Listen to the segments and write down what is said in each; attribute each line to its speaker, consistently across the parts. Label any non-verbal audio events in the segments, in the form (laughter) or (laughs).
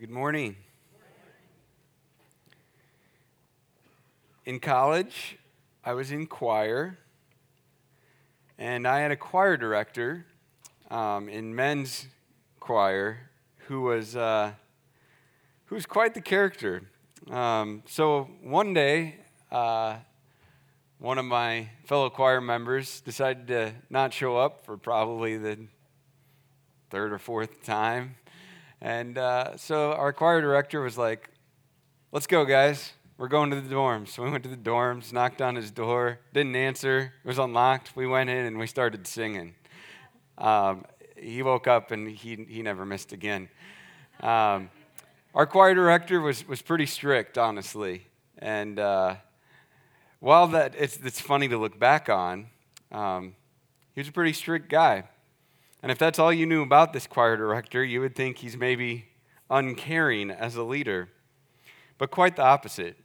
Speaker 1: Good morning. In college, I was in choir, and I had a choir director um, in men's choir who was, uh, who was quite the character. Um, so one day, uh, one of my fellow choir members decided to not show up for probably the third or fourth time. And uh, so our choir director was like, let's go, guys. We're going to the dorms. So we went to the dorms, knocked on his door, didn't answer, it was unlocked. We went in and we started singing. Um, he woke up and he, he never missed again. Um, our choir director was, was pretty strict, honestly. And uh, while that it's, it's funny to look back on, um, he was a pretty strict guy. And if that's all you knew about this choir director, you would think he's maybe uncaring as a leader. But quite the opposite.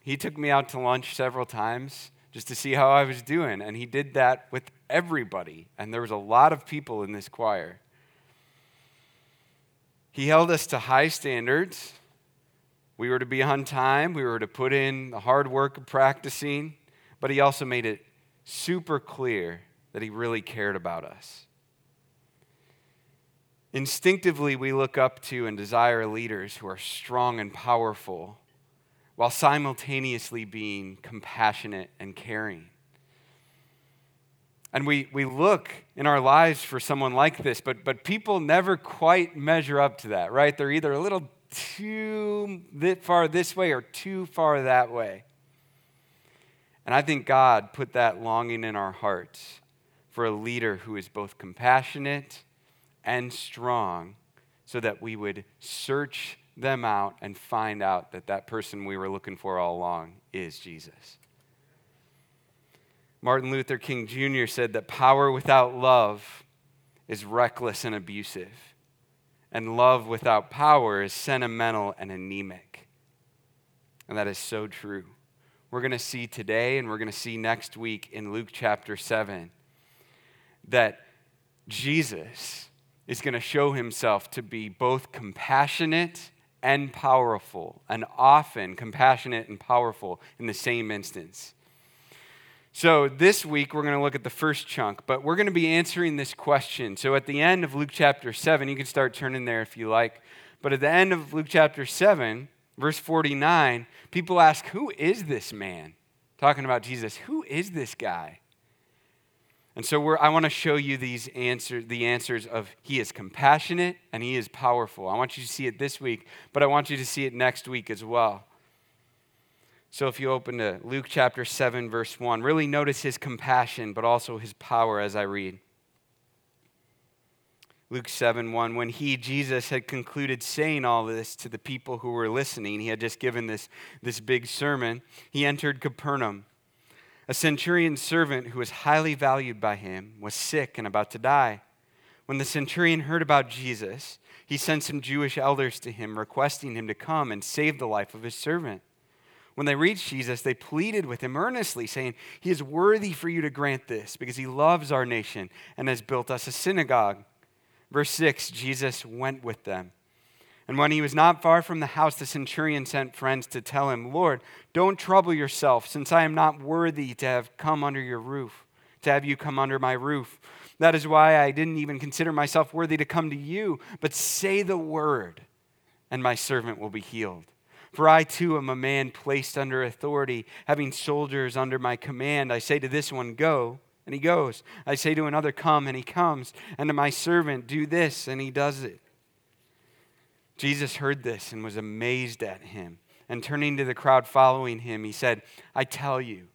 Speaker 1: He took me out to lunch several times just to see how I was doing, and he did that with everybody. And there was a lot of people in this choir. He held us to high standards. We were to be on time, we were to put in the hard work of practicing, but he also made it super clear that he really cared about us. Instinctively, we look up to and desire leaders who are strong and powerful while simultaneously being compassionate and caring. And we, we look in our lives for someone like this, but, but people never quite measure up to that, right? They're either a little too far this way or too far that way. And I think God put that longing in our hearts for a leader who is both compassionate and strong so that we would search them out and find out that that person we were looking for all along is Jesus. Martin Luther King Jr. said that power without love is reckless and abusive, and love without power is sentimental and anemic. And that is so true. We're going to see today and we're going to see next week in Luke chapter 7 that Jesus is going to show himself to be both compassionate and powerful, and often compassionate and powerful in the same instance. So, this week we're going to look at the first chunk, but we're going to be answering this question. So, at the end of Luke chapter 7, you can start turning there if you like. But at the end of Luke chapter 7, verse 49, people ask, Who is this man? Talking about Jesus. Who is this guy? And so I want to show you these answers, the answers of He is compassionate and He is powerful. I want you to see it this week, but I want you to see it next week as well. So if you open to Luke chapter 7, verse 1, really notice His compassion, but also His power as I read. Luke 7 1, when he, Jesus, had concluded saying all this to the people who were listening, he had just given this, this big sermon, he entered Capernaum. A centurion's servant who was highly valued by him was sick and about to die. When the centurion heard about Jesus, he sent some Jewish elders to him, requesting him to come and save the life of his servant. When they reached Jesus, they pleaded with him earnestly, saying, He is worthy for you to grant this, because he loves our nation and has built us a synagogue. Verse 6 Jesus went with them. And when he was not far from the house, the centurion sent friends to tell him, Lord, don't trouble yourself, since I am not worthy to have come under your roof, to have you come under my roof. That is why I didn't even consider myself worthy to come to you, but say the word, and my servant will be healed. For I too am a man placed under authority, having soldiers under my command. I say to this one, Go, and he goes. I say to another, Come, and he comes. And to my servant, Do this, and he does it. Jesus heard this and was amazed at him. And turning to the crowd following him, he said, I tell you,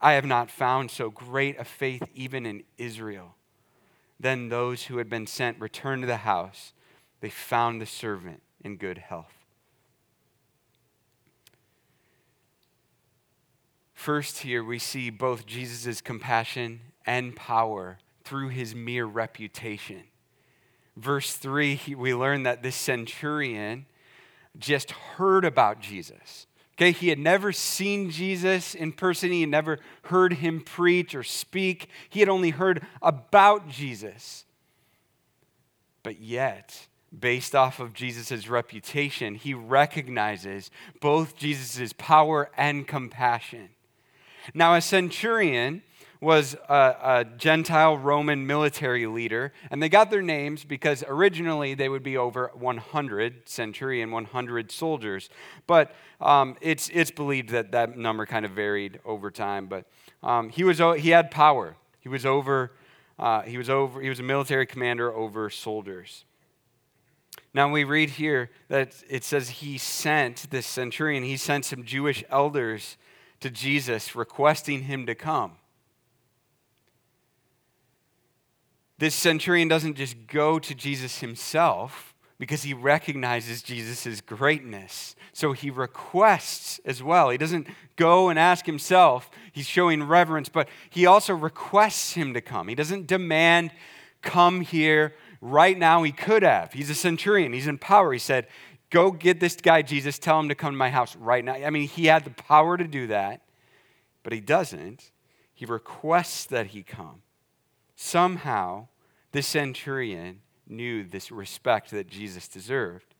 Speaker 1: I have not found so great a faith even in Israel. Then those who had been sent returned to the house. They found the servant in good health. First, here we see both Jesus' compassion and power through his mere reputation verse 3, we learn that this centurion just heard about Jesus. Okay, he had never seen Jesus in person. He had never heard him preach or speak. He had only heard about Jesus. But yet, based off of Jesus' reputation, he recognizes both Jesus' power and compassion. Now, a centurion was a, a, Gentile Roman military leader, and they got their names because originally they would be over 100 centurion, 100 soldiers. But um, it's, it's believed that that number kind of varied over time. But um, he, was, he had power. He was over, uh, he was over, he was a military commander over soldiers. Now we read here that it says he sent this centurion, he sent some Jewish elders to Jesus requesting him to come. This centurion doesn't just go to Jesus himself because he recognizes Jesus' greatness. So he requests as well. He doesn't go and ask himself, he's showing reverence, but he also requests him to come. He doesn't demand, come here right now. He could have. He's a centurion, he's in power. He said, Go get this guy, Jesus, tell him to come to my house right now. I mean, he had the power to do that, but he doesn't. He requests that he come. Somehow, this centurion knew this respect that Jesus deserved.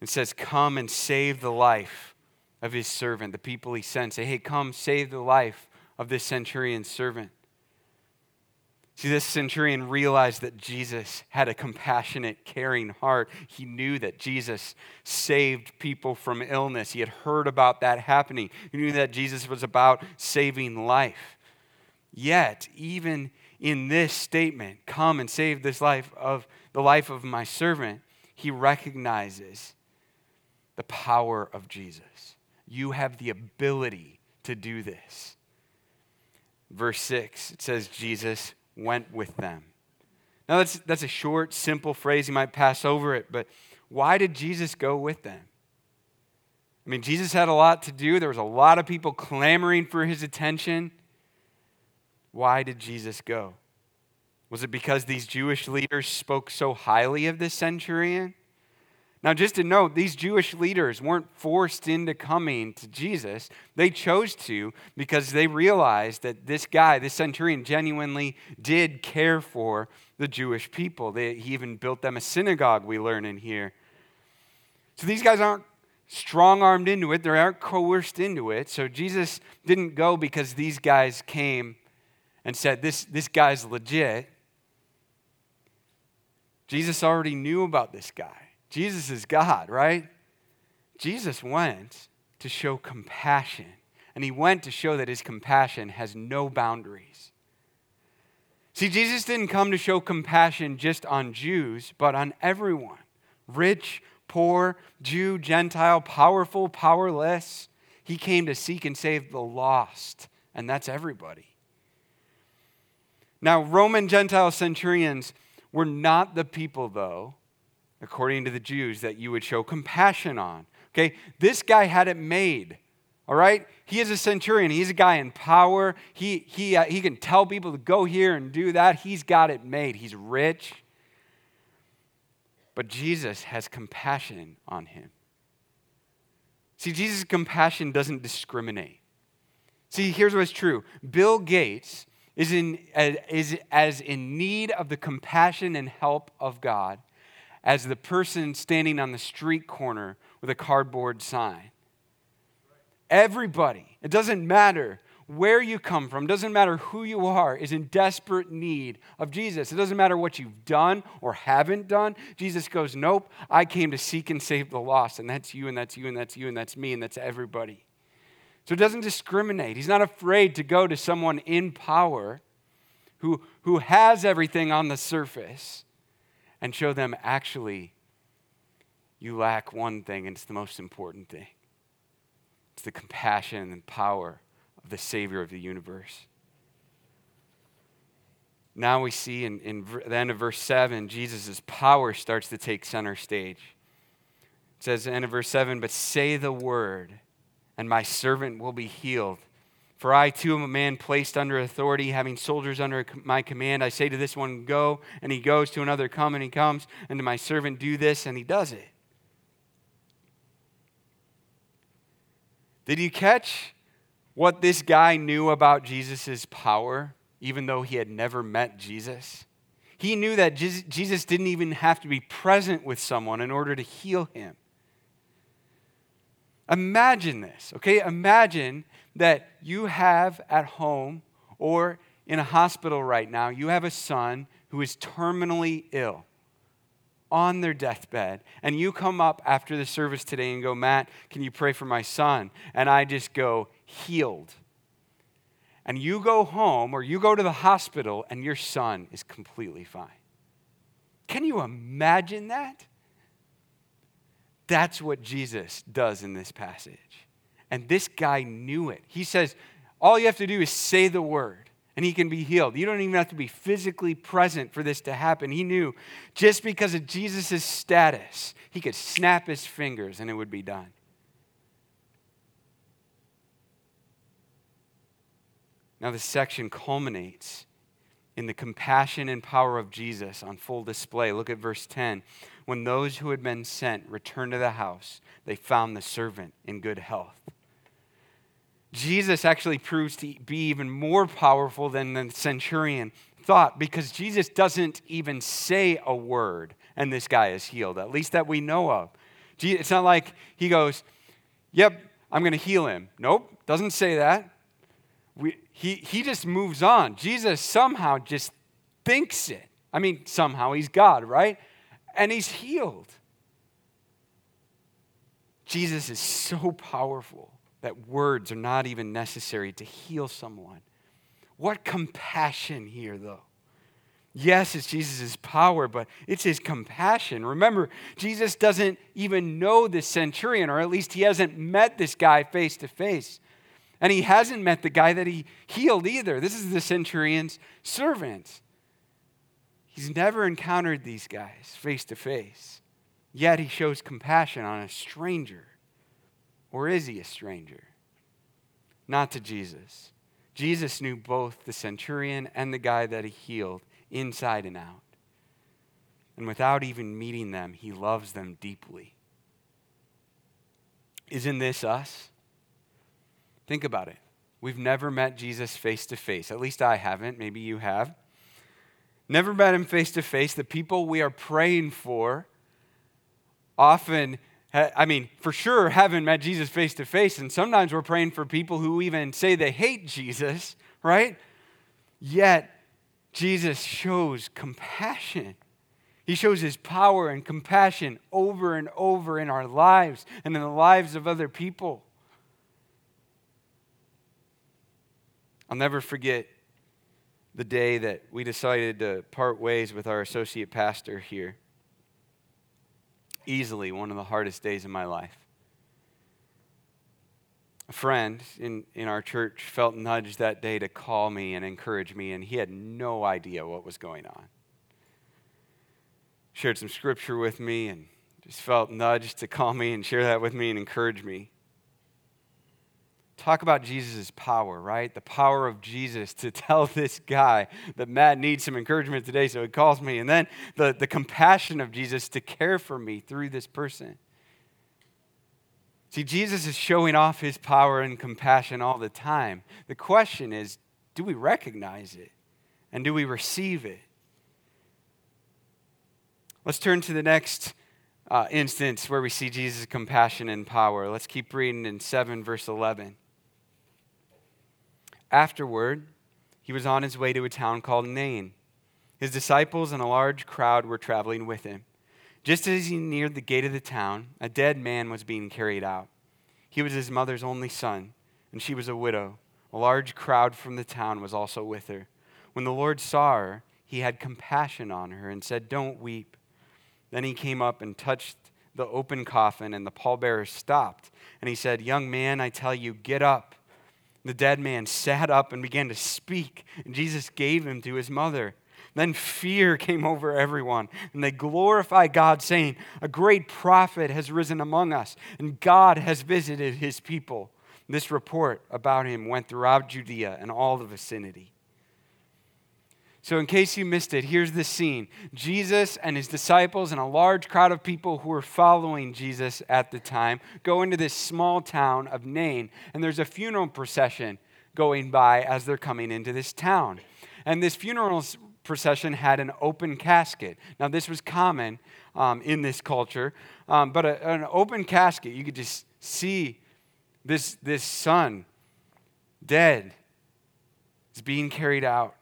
Speaker 1: It says, Come and save the life of his servant. The people he sent say, Hey, come save the life of this centurion's servant. See, this centurion realized that Jesus had a compassionate, caring heart. He knew that Jesus saved people from illness. He had heard about that happening. He knew that Jesus was about saving life. Yet, even in this statement, come and save this life of the life of my servant, he recognizes the power of Jesus. You have the ability to do this. Verse 6, it says, Jesus went with them. Now, that's, that's a short, simple phrase. You might pass over it, but why did Jesus go with them? I mean, Jesus had a lot to do. There was a lot of people clamoring for his attention. Why did Jesus go? Was it because these Jewish leaders spoke so highly of this centurion? Now, just to note, these Jewish leaders weren't forced into coming to Jesus. They chose to because they realized that this guy, this centurion, genuinely did care for the Jewish people. They, he even built them a synagogue, we learn in here. So these guys aren't strong armed into it, they aren't coerced into it. So Jesus didn't go because these guys came and said, This, this guy's legit. Jesus already knew about this guy. Jesus is God, right? Jesus went to show compassion, and he went to show that his compassion has no boundaries. See, Jesus didn't come to show compassion just on Jews, but on everyone rich, poor, Jew, Gentile, powerful, powerless. He came to seek and save the lost, and that's everybody. Now, Roman Gentile centurions were not the people, though, according to the Jews, that you would show compassion on. Okay, this guy had it made. All right? He is a centurion. He's a guy in power. He, he, uh, he can tell people to go here and do that. He's got it made. He's rich. But Jesus has compassion on him. See, Jesus' compassion doesn't discriminate. See, here's what's true Bill Gates is, in, is as in need of the compassion and help of God as the person standing on the street corner with a cardboard sign. Everybody, it doesn't matter where you come from, doesn't matter who you are, is in desperate need of Jesus. It doesn't matter what you've done or haven't done. Jesus goes, Nope, I came to seek and save the lost. And that's you, and that's you, and that's you, and that's me, and that's everybody. So it doesn't discriminate. He's not afraid to go to someone in power who, who has everything on the surface and show them actually you lack one thing, and it's the most important thing it's the compassion and power of the Savior of the universe. Now we see in, in the end of verse 7, Jesus' power starts to take center stage. It says, the end of verse 7, but say the word, and my servant will be healed. For I too am a man placed under authority, having soldiers under my command. I say to this one, Go, and he goes, to another, Come, and he comes, and to my servant, Do this, and he does it. Did you catch what this guy knew about Jesus' power, even though he had never met Jesus? He knew that Jesus didn't even have to be present with someone in order to heal him. Imagine this, okay? Imagine that you have at home or in a hospital right now, you have a son who is terminally ill on their deathbed, and you come up after the service today and go, Matt, can you pray for my son? And I just go, healed. And you go home or you go to the hospital and your son is completely fine. Can you imagine that? That's what Jesus does in this passage. And this guy knew it. He says, All you have to do is say the word and he can be healed. You don't even have to be physically present for this to happen. He knew just because of Jesus' status, he could snap his fingers and it would be done. Now, this section culminates in the compassion and power of Jesus on full display. Look at verse 10. When those who had been sent returned to the house, they found the servant in good health. Jesus actually proves to be even more powerful than the centurion thought because Jesus doesn't even say a word and this guy is healed, at least that we know of. It's not like he goes, Yep, I'm going to heal him. Nope, doesn't say that. We, he, he just moves on. Jesus somehow just thinks it. I mean, somehow he's God, right? And he's healed. Jesus is so powerful that words are not even necessary to heal someone. What compassion here, though. Yes, it's Jesus' power, but it's his compassion. Remember, Jesus doesn't even know this centurion, or at least he hasn't met this guy face to face. And he hasn't met the guy that he healed either. This is the centurion's servant. He's never encountered these guys face to face. Yet he shows compassion on a stranger. Or is he a stranger? Not to Jesus. Jesus knew both the centurion and the guy that he healed inside and out. And without even meeting them, he loves them deeply. Isn't this us? Think about it. We've never met Jesus face to face. At least I haven't. Maybe you have. Never met him face to face. The people we are praying for often I mean, for sure, haven't met Jesus face to face. And sometimes we're praying for people who even say they hate Jesus, right? Yet, Jesus shows compassion. He shows his power and compassion over and over in our lives and in the lives of other people. I'll never forget the day that we decided to part ways with our associate pastor here easily one of the hardest days of my life. A friend in, in our church felt nudged that day to call me and encourage me, and he had no idea what was going on. Shared some scripture with me and just felt nudged to call me and share that with me and encourage me talk about Jesus' power, right? The power of Jesus to (laughs) tell this guy that Matt needs some encouragement today, so he calls me. And then the, the compassion of Jesus to care for me through this person. See, Jesus is showing off his power and compassion all the time. The question is do we recognize it? And do we receive it? Let's turn to the next uh, instance where we see Jesus' compassion and power. Let's keep reading in 7, verse 11. Afterward, he was on his way to a town called Nain. His disciples and a large crowd were traveling with him. Just as he neared the gate of the town, a dead man was being carried out. He was his mother's only son, and she was a widow. A large crowd from the town was also with her. When the Lord saw her, he had compassion on her and said, Don't weep. Then he came up and touched the open coffin, and the pallbearer stopped. And he said, Young man, I tell you, get up. The dead man sat up and began to speak, and Jesus gave him to his mother. Then fear came over everyone, and they glorified God, saying, A great prophet has risen among us, and God has visited his people. This report about him went throughout Judea and all the vicinity. So, in case you missed it, here's the scene Jesus and his disciples and a large crowd of people who were following Jesus at the time go into this small town of Nain, and there's a funeral procession going by as they're coming into this town. And this funeral procession had an open casket. Now, this was common um, in this culture, um, but a, an open casket, you could just see this, this son dead is being carried out.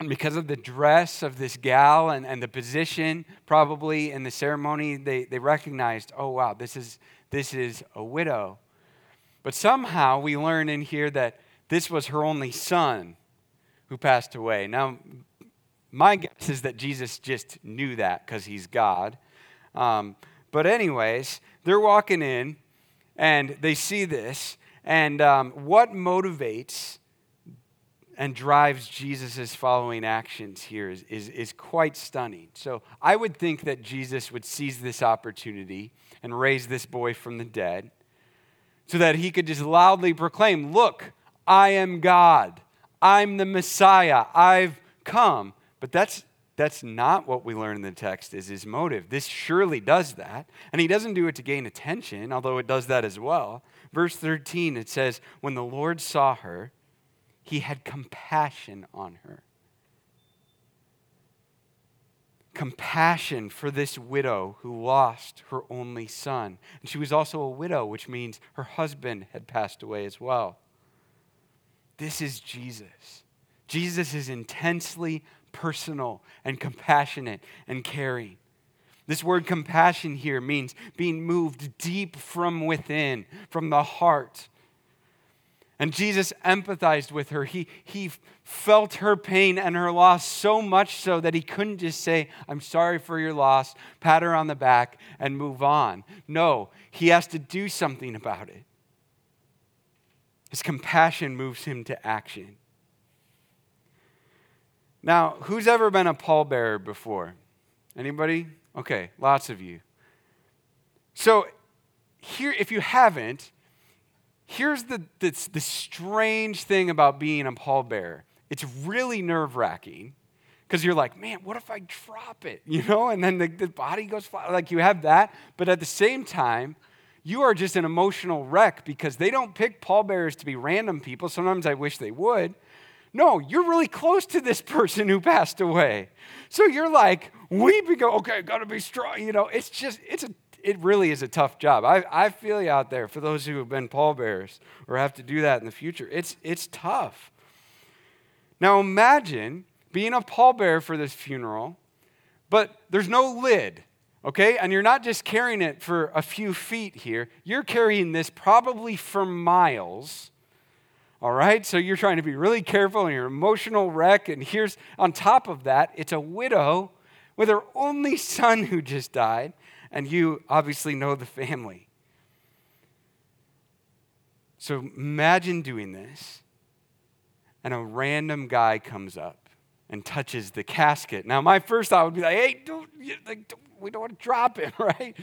Speaker 1: And because of the dress of this gal and, and the position, probably in the ceremony, they, they recognized, oh, wow, this is, this is a widow. But somehow we learn in here that this was her only son who passed away. Now, my guess is that Jesus just knew that because he's God. Um, but, anyways, they're walking in and they see this. And um, what motivates and drives Jesus' following actions here is, is, is quite stunning. So I would think that Jesus would seize this opportunity and raise this boy from the dead so that he could just loudly proclaim, Look, I am God. I'm the Messiah. I've come. But that's, that's not what we learn in the text is his motive. This surely does that. And he doesn't do it to gain attention, although it does that as well. Verse 13, it says, When the Lord saw her, he had compassion on her. Compassion for this widow who lost her only son. And she was also a widow, which means her husband had passed away as well. This is Jesus. Jesus is intensely personal and compassionate and caring. This word compassion here means being moved deep from within, from the heart. And Jesus empathized with her. He, he felt her pain and her loss so much so that he couldn't just say, I'm sorry for your loss, pat her on the back, and move on. No, he has to do something about it. His compassion moves him to action. Now, who's ever been a pallbearer before? Anybody? Okay, lots of you. So, here, if you haven't, here's the, the, the strange thing about being a pallbearer it's really nerve wracking because you're like, man, what if I drop it? (laughs) You know, and then the, the body goes fly. Like you have that, but at the same time, you are just an emotional wreck because they don't pick pallbearers to be random people. Sometimes I wish they would. No, you're really close to this (laughs) person who passed away. So you're like, weeping, okay, gotta be strong. You know, it's just, it's a, it really is a tough job. I, I feel you out there for those who have been pallbearers or have to do that in the future. It's, it's tough. Now imagine being a pallbearer for this funeral, but there's no lid okay? And you're not just carrying it for a few feet here, you're carrying this probably for miles. All right, so you're trying to be really careful and you're emotional wreck. And here's on top of that, it's a widow with her only son who just died, and you obviously know the family. So imagine doing this, and a random guy comes up and touches the casket. Now, my first thought would be like, hey, don't, like, don't we don't want to drop him, (laughs) right?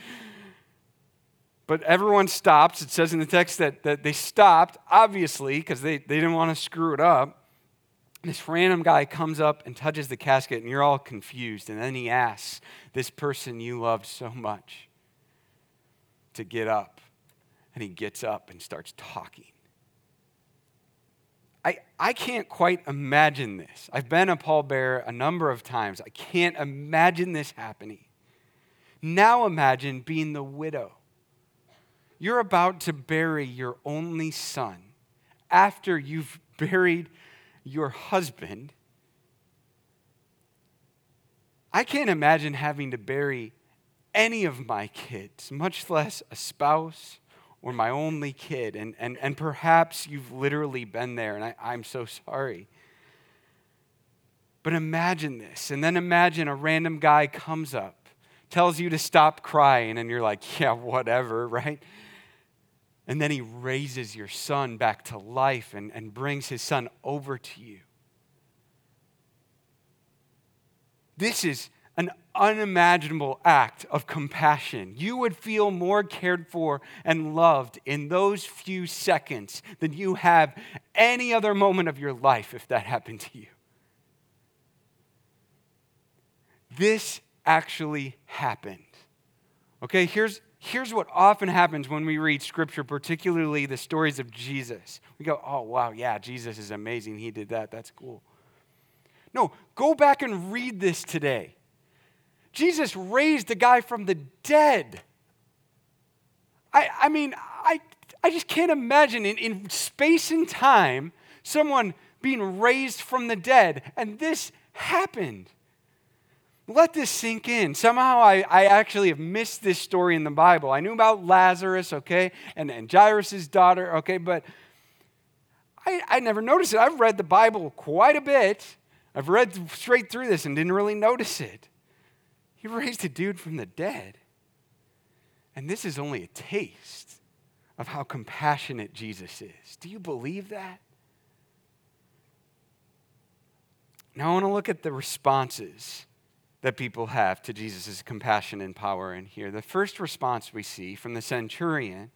Speaker 1: But everyone stops. It says in the text that, that they stopped, obviously, because they, they didn't want to screw it up. This random guy comes up and touches the casket, and you're all confused. And then he asks this person you loved so much to get up. And he gets up and starts talking. I, I can't quite imagine this. I've been a pallbearer a number of times. I can't imagine this happening. Now imagine being the widow. You're about to bury your only son after you've buried your husband. I can't imagine having to bury any of my kids, much less a spouse or my only kid. And, and, and perhaps you've literally been there, and I, I'm so sorry. But imagine this, and then imagine a random guy comes up tells you to stop crying, and you're like, yeah, whatever, (laughs) right? And then he raises your son back to life and, and brings his son over to you. This is an unimaginable act of compassion. You would feel more cared for and loved in those few seconds than you have any other moment of your life if that happened to you. This actually happened. Okay, here's, here's what often happens when we read scripture, particularly the stories of Jesus. We go, oh, wow, yeah, Jesus is amazing. He did that. That's cool. No, go back and read this today. Jesus raised a guy from the dead. I, I mean, I, I just can't imagine in, in space and time someone being raised from the dead, and this happened. Let this sink in. Somehow I, I actually have missed this story in the Bible. I knew about Lazarus, okay, and, and Jairus' daughter, okay, but I, I never noticed it. I've read the Bible quite a bit. I've read straight through this and didn't really notice it. He raised a dude from the dead. And this is only a taste of how compassionate Jesus is. Do you believe that? Now I want to look at the responses that people have to Jesus' compassion and power in here. The first response we see from the centurion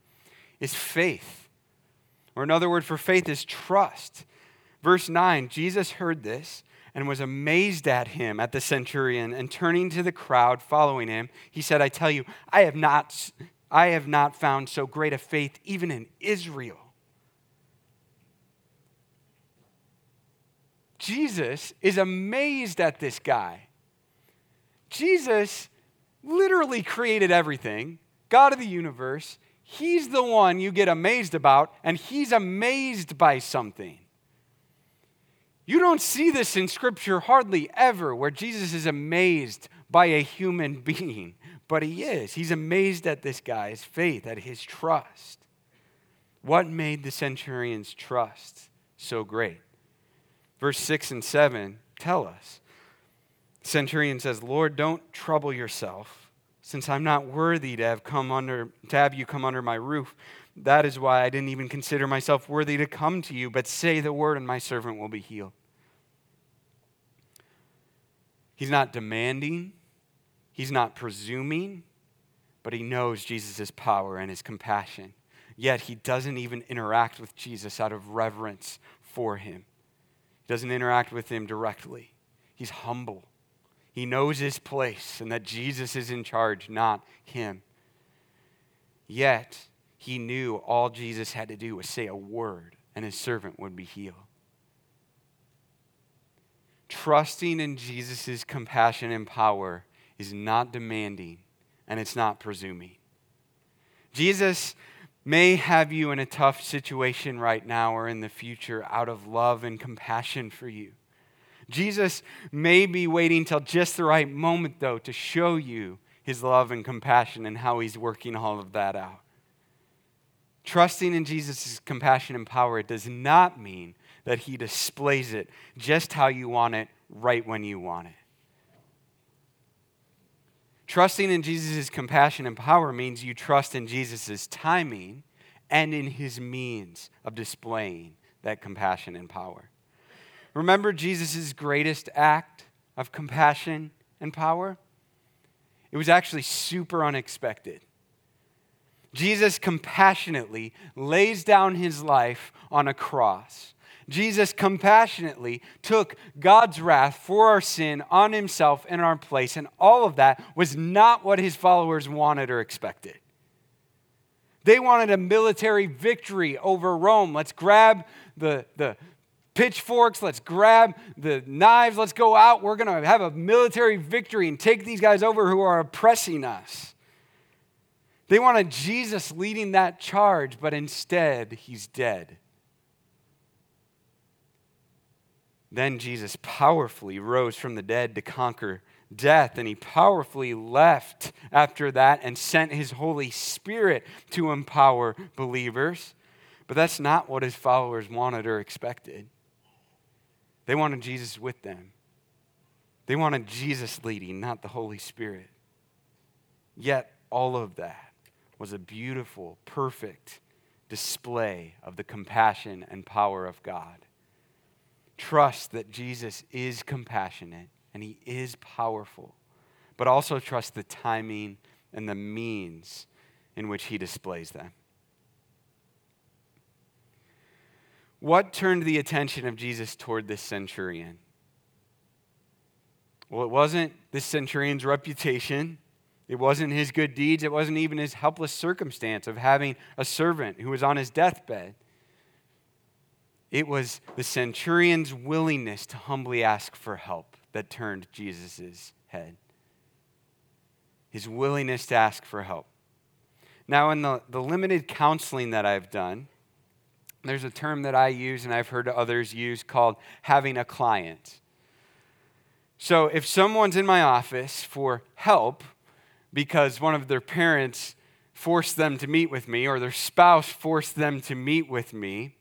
Speaker 1: is faith. Or another word for faith is trust. Verse 9 Jesus heard this and was amazed at him, at the centurion, and turning to the crowd following him, he said, I tell you, I have not, I have not found so great a faith even in Israel. Jesus is amazed at this guy. Jesus literally created everything, God of the universe. He's the one you get amazed about, and he's amazed by something. You don't see this in Scripture hardly ever, where Jesus is amazed by a human (laughs) being, but he is. He's amazed at this guy's faith, at his trust. What made the centurion's trust so great? Verse 6 and 7 tell us. Centurion says, Lord, don't trouble yourself, since I'm not worthy to have come under to have you come under my roof. That is why I didn't even consider myself worthy to come to you, but say the word, and my servant will be healed. He's not demanding, he's not presuming, but he knows Jesus' power and his compassion. Yet he doesn't even interact with Jesus out of reverence for him. He doesn't interact with him directly. He's humble. He knows his place and that Jesus is in charge, not him. Yet, he knew all Jesus had to do was say a word and his servant would be healed. Trusting in Jesus' compassion and power is not demanding and it's not presuming. Jesus may have you in a tough situation right now or in the future out of love and compassion for you. Jesus may be waiting till just the right moment, though, to show you his love and compassion and how he's working all of that out. Trusting in Jesus' compassion and power does not mean that he displays it just how you want it, right when you want it. Trusting in Jesus' compassion and power means you trust in Jesus' timing and in his means of displaying that compassion and power. Remember Jesus' greatest act of compassion and power? It was actually super unexpected. Jesus compassionately lays down his life on a cross Jesus compassionately took God's wrath for our sin on himself in our place, and all of that was not what his followers wanted or expected. They wanted a military victory over Rome. Let's grab the, the pitchforks, let's grab the knives, let's go out. We're going to have a military victory and take these guys over who are oppressing us. They wanted Jesus leading that charge, but instead, he's dead. Then Jesus powerfully rose from the dead to conquer death, and he powerfully left after that and sent his Holy Spirit to empower believers. But that's not what his followers wanted or expected. They wanted Jesus with them. They wanted Jesus leading, not the Holy Spirit. Yet, all of that was a beautiful, perfect display of the compassion and power of God. Trust that Jesus is compassionate and he is powerful, but also trust the timing and the means in which he displays them. What turned the attention of Jesus toward this centurion? Well, it wasn't this centurion's reputation. It wasn't his good deeds. It wasn't even his helpless circumstance of having a servant who was on his deathbed. It was the centurion's willingness to humbly ask for help that turned Jesus' head. His willingness to ask for help. Now, in the, the limited counseling that I've done, there's a term that I use and I've heard others use called having a client. So, if someone's in my office for help because one of their parents forced them to meet with me or their spouse forced them to meet with me,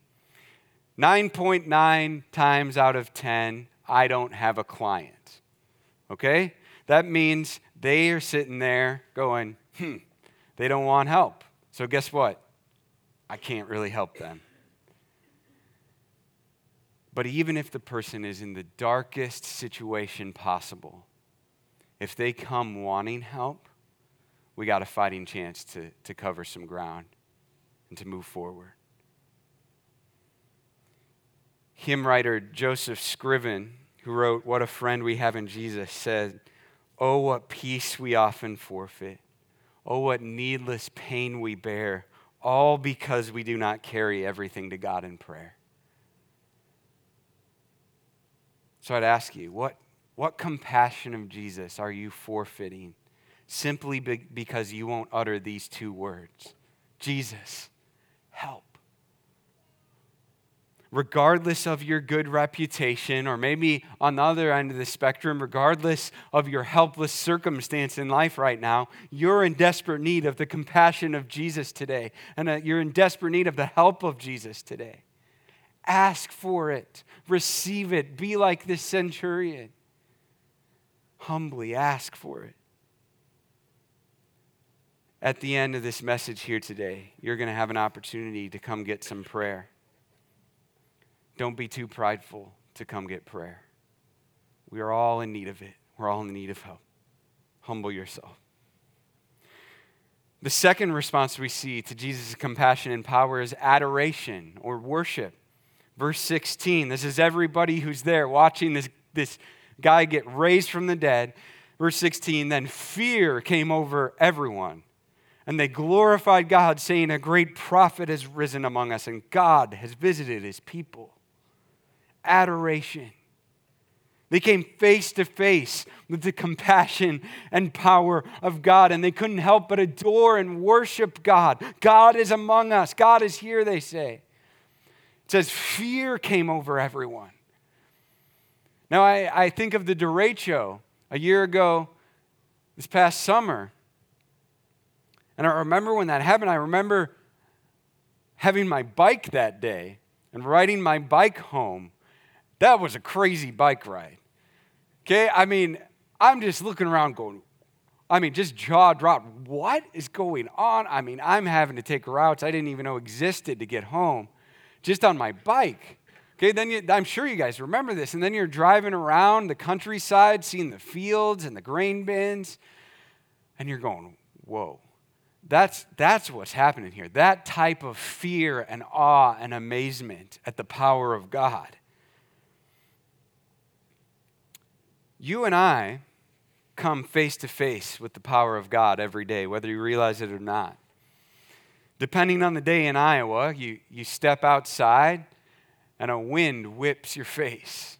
Speaker 1: 9.9 times out of 10, I don't have a client. Okay? That means they are sitting there going, hmm, they don't want help. So, guess what? I can't really help them. But even if the person is in the darkest situation possible, if they come wanting help, we got a fighting chance to, to cover some ground and to move forward. Hymn writer Joseph Scriven, who wrote What a Friend We Have in Jesus, said, Oh, what peace we often forfeit. Oh, what needless pain we bear, all because we do not carry everything to God in prayer. So I'd ask you, what, what compassion of Jesus are you forfeiting simply be- because you won't utter these two words? Jesus, help. Regardless of your good reputation, or maybe on the other end of the spectrum, regardless of your helpless circumstance in life right now, you're in desperate need of the compassion of Jesus today. And uh, you're in desperate need of the help of Jesus today. Ask for it, receive it, be like this centurion. Humbly ask for it. At the end of this message here today, you're going to have an opportunity to come get some prayer. Don't be too prideful to come get prayer. We are all in need of it. We're all in need of help. Humble yourself. The second response we see to Jesus' compassion and power is adoration or worship. Verse 16, this is everybody who's there watching this, this guy get raised from the dead. Verse 16, then fear came over everyone, and they glorified God, saying, A great prophet has risen among us, and God has visited his people. Adoration. They came face to face with the compassion and power of God, and they couldn't help but adore and worship God. God is among us. God is here, they say. It says, fear came over everyone. Now, I, I think of the derecho a year ago, this past summer. And I remember when that happened, I remember having my bike that day and riding my bike home. That was a crazy bike ride. Okay? I mean, I'm just looking around going, I mean, just jaw dropped. What is going on? I mean, I'm having to take routes I didn't even know existed to get home just on my bike. Okay, then you, I'm sure you guys remember this. And then you're driving around the countryside, seeing the fields and the grain bins, and you're going, whoa. That's, that's what's happening here. That type of fear and awe and amazement at the power of God. You and I come face to face with the power of God every day, whether you realize it or not. Depending on the day in Iowa, you, you step outside and a wind whips your face,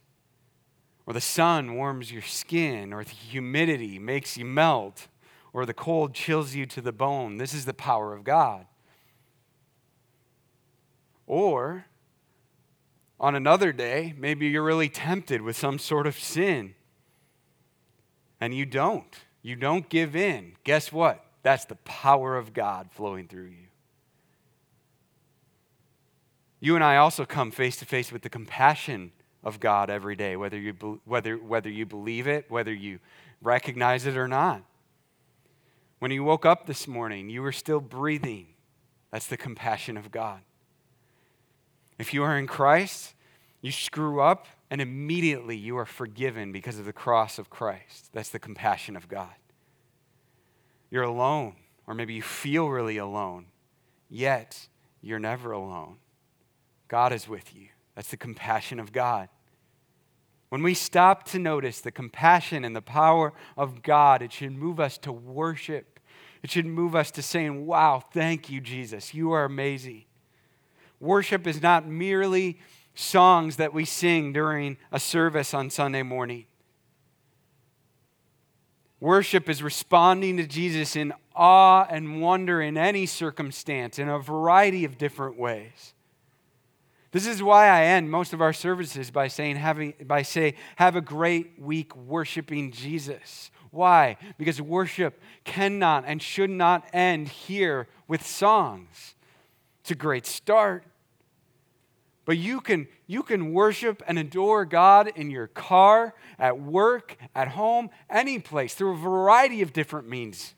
Speaker 1: or the sun warms your skin, or the humidity makes you melt, or the cold chills you to the bone. This is the power of God. Or on another day, maybe you're really tempted with some sort of sin and you don't. You don't give in. Guess what? That's the power of God flowing through you. You and I also come face to face with the compassion of God every day, whether you, be, whether, whether you believe it, whether you recognize it or not. When you woke up this morning, you were still breathing. That's the compassion of God. If you are in Christ, you screw up, and immediately you are forgiven because of the cross of Christ. That's the compassion of God. You're alone, or maybe you feel really alone, yet you're never alone. God is with you. That's the compassion of God. When we stop to notice the compassion and the power of God, it should move us to worship. It should move us to saying, Wow, thank you, Jesus. You are amazing. Worship is not merely songs that we sing during a service on Sunday morning. Worship is responding to Jesus in awe and wonder in any circumstance in a variety of different ways. This is why I end most of our services by saying having by say have a great week worshiping Jesus. Why? Because worship cannot and should not end here with songs. It's a great start. But you can, you can worship and adore God in your car, at work, at home, any place, through a variety of different means.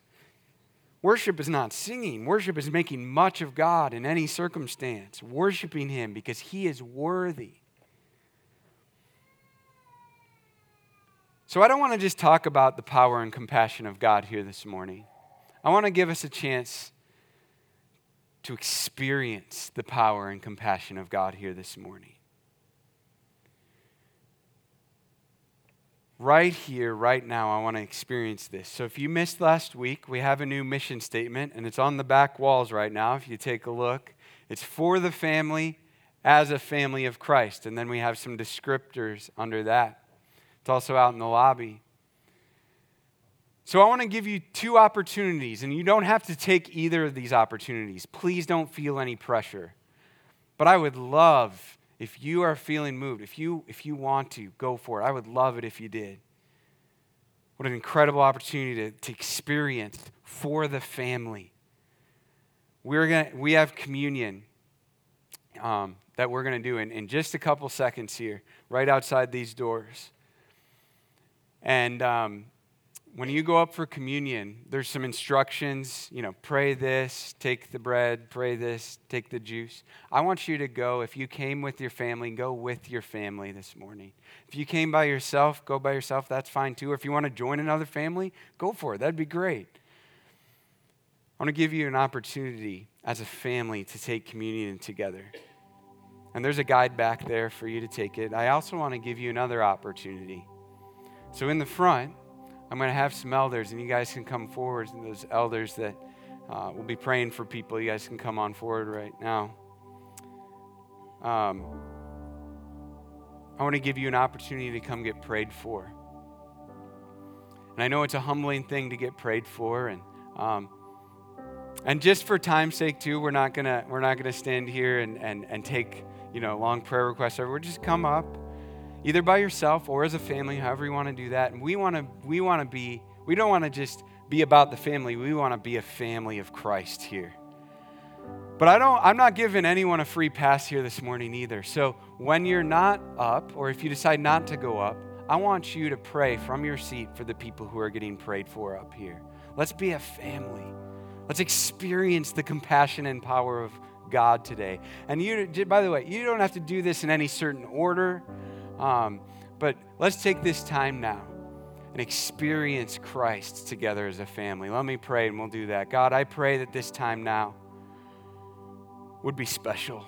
Speaker 1: Worship is not singing, worship is making much of God in any circumstance, worshiping Him because He is worthy. So, I don't want to just talk about the power and compassion of God here this morning. I want to give us a chance to experience the power and compassion of God here this morning. Right here, right now, I want to experience this. So, if you missed last week, we have a new mission statement, and it's on the back walls right now. If you take a look, it's for the family as a family of Christ. And then we have some descriptors under that. It's also out in the lobby. So I want to give you two opportunities, and you don't have to take either of these opportunities. Please don't feel any pressure. But I would love if you are feeling moved, if you if you want to, go for it. I would love it if you did. What an incredible opportunity to, to experience for the family. We're gonna we have communion um, that we're gonna do in, in just a couple seconds here, right outside these doors. And um, when you go up for communion, there's some instructions, you know, pray this, take the bread, pray this, take the juice. I want you to go, if you came with your family, go with your family this morning. If you came by yourself, go by yourself, that's fine too. Or if you want to join another family, go for it. That'd be great. I want to give you an opportunity as a family to take communion together. And there's a guide back there for you to take it. I also want to give you another opportunity. So in the front, I'm going to have some elders, and you guys can come forward. And those elders that uh, will be praying for people, you guys can come on forward right now. Um, I want to give you an opportunity to come get prayed for. And I know it's a humbling thing to get prayed for, and um, and just for time's sake too, we're not gonna we're not gonna stand here and and and take you know long prayer requests. We're just come up either by yourself or as a family, however you want to do that. And we want to we want to be we don't want to just be about the family. We want to be a family of Christ here. But I don't I'm not giving anyone a free pass here this morning either. So when you're not up or if you decide not to go up, I want you to pray from your seat for the people who are getting prayed for up here. Let's be a family. Let's experience the compassion and power of God today. And you by the way, you don't have to do this in any certain order. Um, but let's take this time now and experience Christ together as a family. Let me pray and we'll do that. God, I pray that this time now would be special,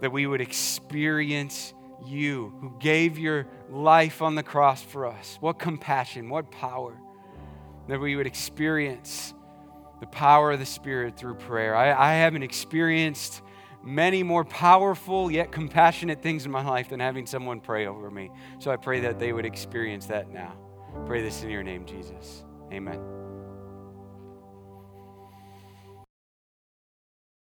Speaker 1: that we would experience you who gave your life on the cross for us. What compassion, what power. That we would experience the power of the Spirit through prayer. I, I haven't experienced many more powerful yet compassionate things in my life than having someone pray over me. So I pray that they would experience that now. Pray this in your name, Jesus. Amen.